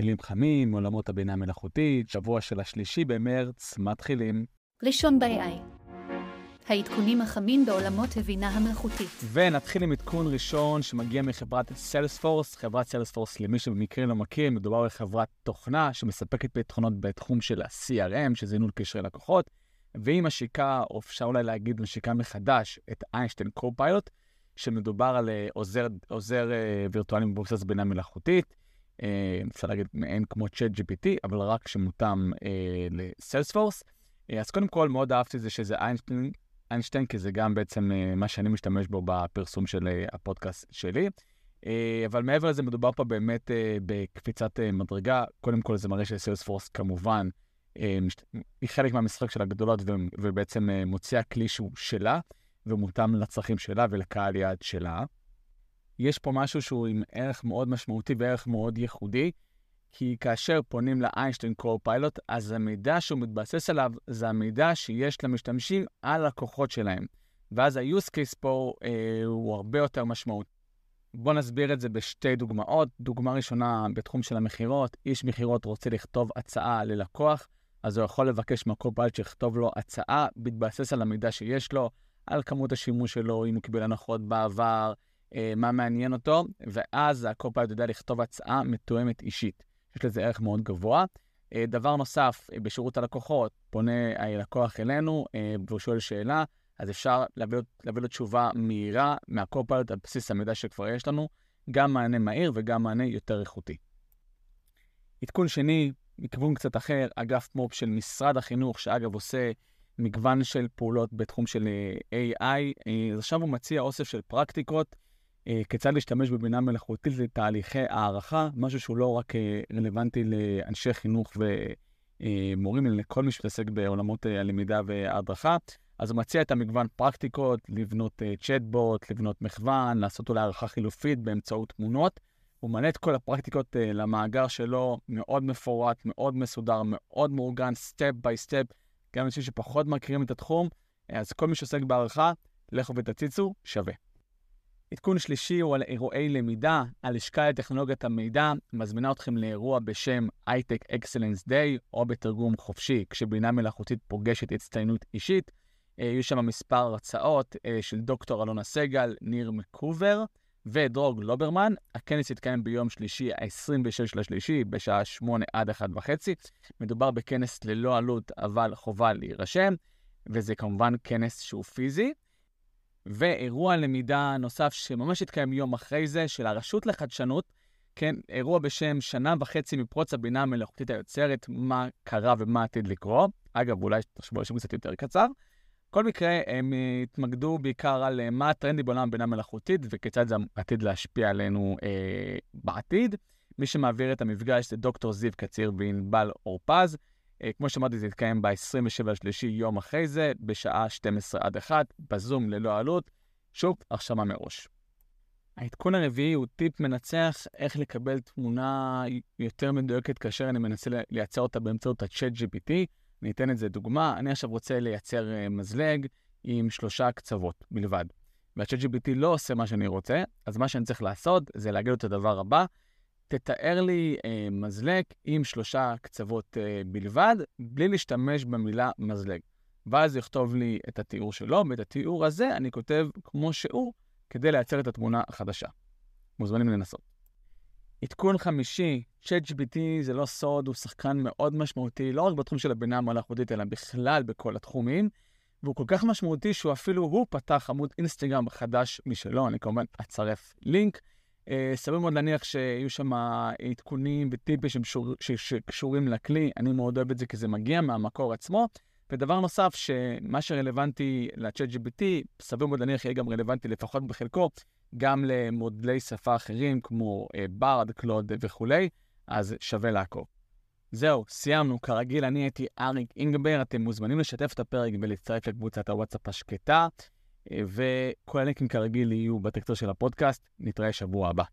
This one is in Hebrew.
כלים חמים, עולמות הבינה המלאכותית, שבוע של השלישי במרץ, מתחילים. ראשון ב-AI העדכונים החמים בעולמות הבינה המלאכותית. ונתחיל עם עדכון ראשון שמגיע מחברת סיילספורס. חברת סיילספורס, למי שבמקרה לא מכיר, מדובר בחברת תוכנה שמספקת פתרונות בתחום של ה-CRM, שזה ניהול קשרי לקוחות, והיא משיקה, או אפשר אולי להגיד משיקה מחדש, את איינשטיין קו-פיילוט, שמדובר על אה, עוזר, עוזר אה, וירטואלי מבוסס בינה מלאכותית. אה, אפשר להגיד מעין כמו צ'אט GPT, אבל רק שמותאם לסיילספורס. אז קודם כל, מאוד אהבתי זה שזה איינשטיין, איינשטיין, כי זה גם בעצם uh, מה שאני משתמש בו בפרסום של uh, הפודקאסט שלי. Uh, אבל מעבר לזה, מדובר פה באמת uh, בקפיצת uh, מדרגה. קודם כל, זה מראה שסיילספורס כמובן, uh, מש... היא חלק מהמשחק של הגדולות. ובעצם uh, מוציאה כלי שהוא שלה, ומותאם לצרכים שלה ולקהל יעד שלה. יש פה משהו שהוא עם ערך מאוד משמעותי וערך מאוד ייחודי, כי כאשר פונים לאיינשטיין קור פיילוט, אז המידע שהוא מתבסס עליו זה המידע שיש למשתמשים על לקוחות שלהם. ואז ה-use case פה אה, הוא הרבה יותר משמעות. בואו נסביר את זה בשתי דוגמאות. דוגמה ראשונה, בתחום של המכירות, איש מכירות רוצה לכתוב הצעה ללקוח, אז הוא יכול לבקש מהקור פיילוט שיכתוב לו הצעה, בהתבסס על המידע שיש לו, על כמות השימוש שלו, אם הוא קיבל הנחות בעבר, מה מעניין אותו, ואז הקור פיילוט יודע לכתוב הצעה מתואמת אישית. יש לזה ערך מאוד גבוה. אה, דבר נוסף, אה, בשירות הלקוחות, פונה הלקוח אלינו אה, והוא שואל שאלה, אז אפשר להביא לו, תשובה מהירה מהקופלט על בסיס המידע שכבר יש לנו, גם מענה מהיר וגם מענה יותר איכותי. עדכון שני, מכיוון קצת אחר, אגף מו"פ של משרד החינוך, שאגב עושה מגוון של פעולות בתחום של AI, אז עכשיו הוא מציע אוסף של פרקטיקות אה, כיצד להשתמש בבינה מלאכותית לתהליכי הערכה, משהו שהוא לא רק אה, רלוונטי לאנשי חינוך ומורים, אלא לכל מי שמתעסק בעולמות אה, הלמידה וההדרכה. אז הוא מציע את המגוון פרקטיקות, לבנות צ'טבוט, לבנות מחוון, לעשות אולי הערכה חילופית באמצעות תמונות. הוא מנה את כל הפרקטיקות למאגר שלו, מאוד מפורט, מאוד מסודר, מאוד מאורגן, step by step. גם אנשים שפחות מכירים את התחום, אז כל מי שעוסק בהערכה, לכו ותציצו, שווה. עדכון שלישי הוא על אירועי למידה. הלשכה לטכנולוגיית המידע מזמינה אתכם לאירוע בשם הייטק אקסלנס דיי, או בתרגום חופשי, כשבינה מלאכותית פוגשת הצטיינות אישית. אה, יהיו שם מספר הרצאות אה, של דוקטור אלונה סגל, ניר מקובר ודרוג לוברמן. הכנס יתקיים ביום שלישי, ה-26 לשלישי, בשעה 8 עד 1 וחצי. מדובר בכנס ללא עלות, אבל חובה להירשם, וזה כמובן כנס שהוא פיזי. ואירוע למידה נוסף שממש התקיים יום אחרי זה, של הרשות לחדשנות, כן, אירוע בשם שנה וחצי מפרוץ הבינה המלאכותית היוצרת, מה קרה ומה עתיד לקרות. אגב, אולי תחשבו על שם קצת יותר קצר. בכל מקרה, הם התמקדו בעיקר על אה, מה הטרנדי בעולם הבינה המלאכותית וכיצד זה עתיד להשפיע עלינו אה, בעתיד. מי שמעביר את המפגש זה דוקטור זיו קציר וענבל אורפז. אה, כמו שאמרתי, זה יתקיים ב-27 לשלישי, יום אחרי זה, בשעה 12 עד 1, בזום ללא עלות. שוב, הרשמה מראש. העדכון הרביעי הוא טיפ מנצח איך לקבל תמונה יותר מדויקת כאשר אני מנסה לייצר אותה באמצעות ה-chat GPT. אני אתן את זה דוגמה, אני עכשיו רוצה לייצר אה, מזלג עם שלושה קצוות בלבד. וה-chat GPT לא עושה מה שאני רוצה, אז מה שאני צריך לעשות זה להגיד את הדבר הבא, תתאר לי אה, מזלג עם שלושה קצוות אה, בלבד, בלי להשתמש במילה מזלג. ואז יכתוב לי את התיאור שלו, ואת התיאור הזה אני כותב כמו שהוא, כדי לייצר את התמונה החדשה. מוזמנים לנסות. עדכון חמישי, ChatGPT זה לא סוד, הוא שחקן מאוד משמעותי, לא רק בתחום של הבינה המלאכותית, אלא בכלל בכל התחומים, והוא כל כך משמעותי שהוא אפילו הוא פתח עמוד אינסטגרם חדש משלו, אני כמובן אצרף לינק. אה, סביר מאוד להניח שיהיו שם עדכונים וטיפים שקשורים לכלי, אני מאוד אוהב את זה כי זה מגיע מהמקור עצמו. ודבר נוסף, שמה שרלוונטי ל-chat GPT, סביר מאוד להניח יהיה גם רלוונטי לפחות בחלקו, גם למודלי שפה אחרים כמו ברד, אה, קלוד וכולי, אז שווה לעקוב. זהו, סיימנו. כרגיל, אני הייתי אריק אינגבר, אתם מוזמנים לשתף את הפרק ולהצטרף לקבוצת הוואטסאפ השקטה. וכל הלינקים כרגיל יהיו בטקסטור של הפודקאסט. נתראה שבוע הבא.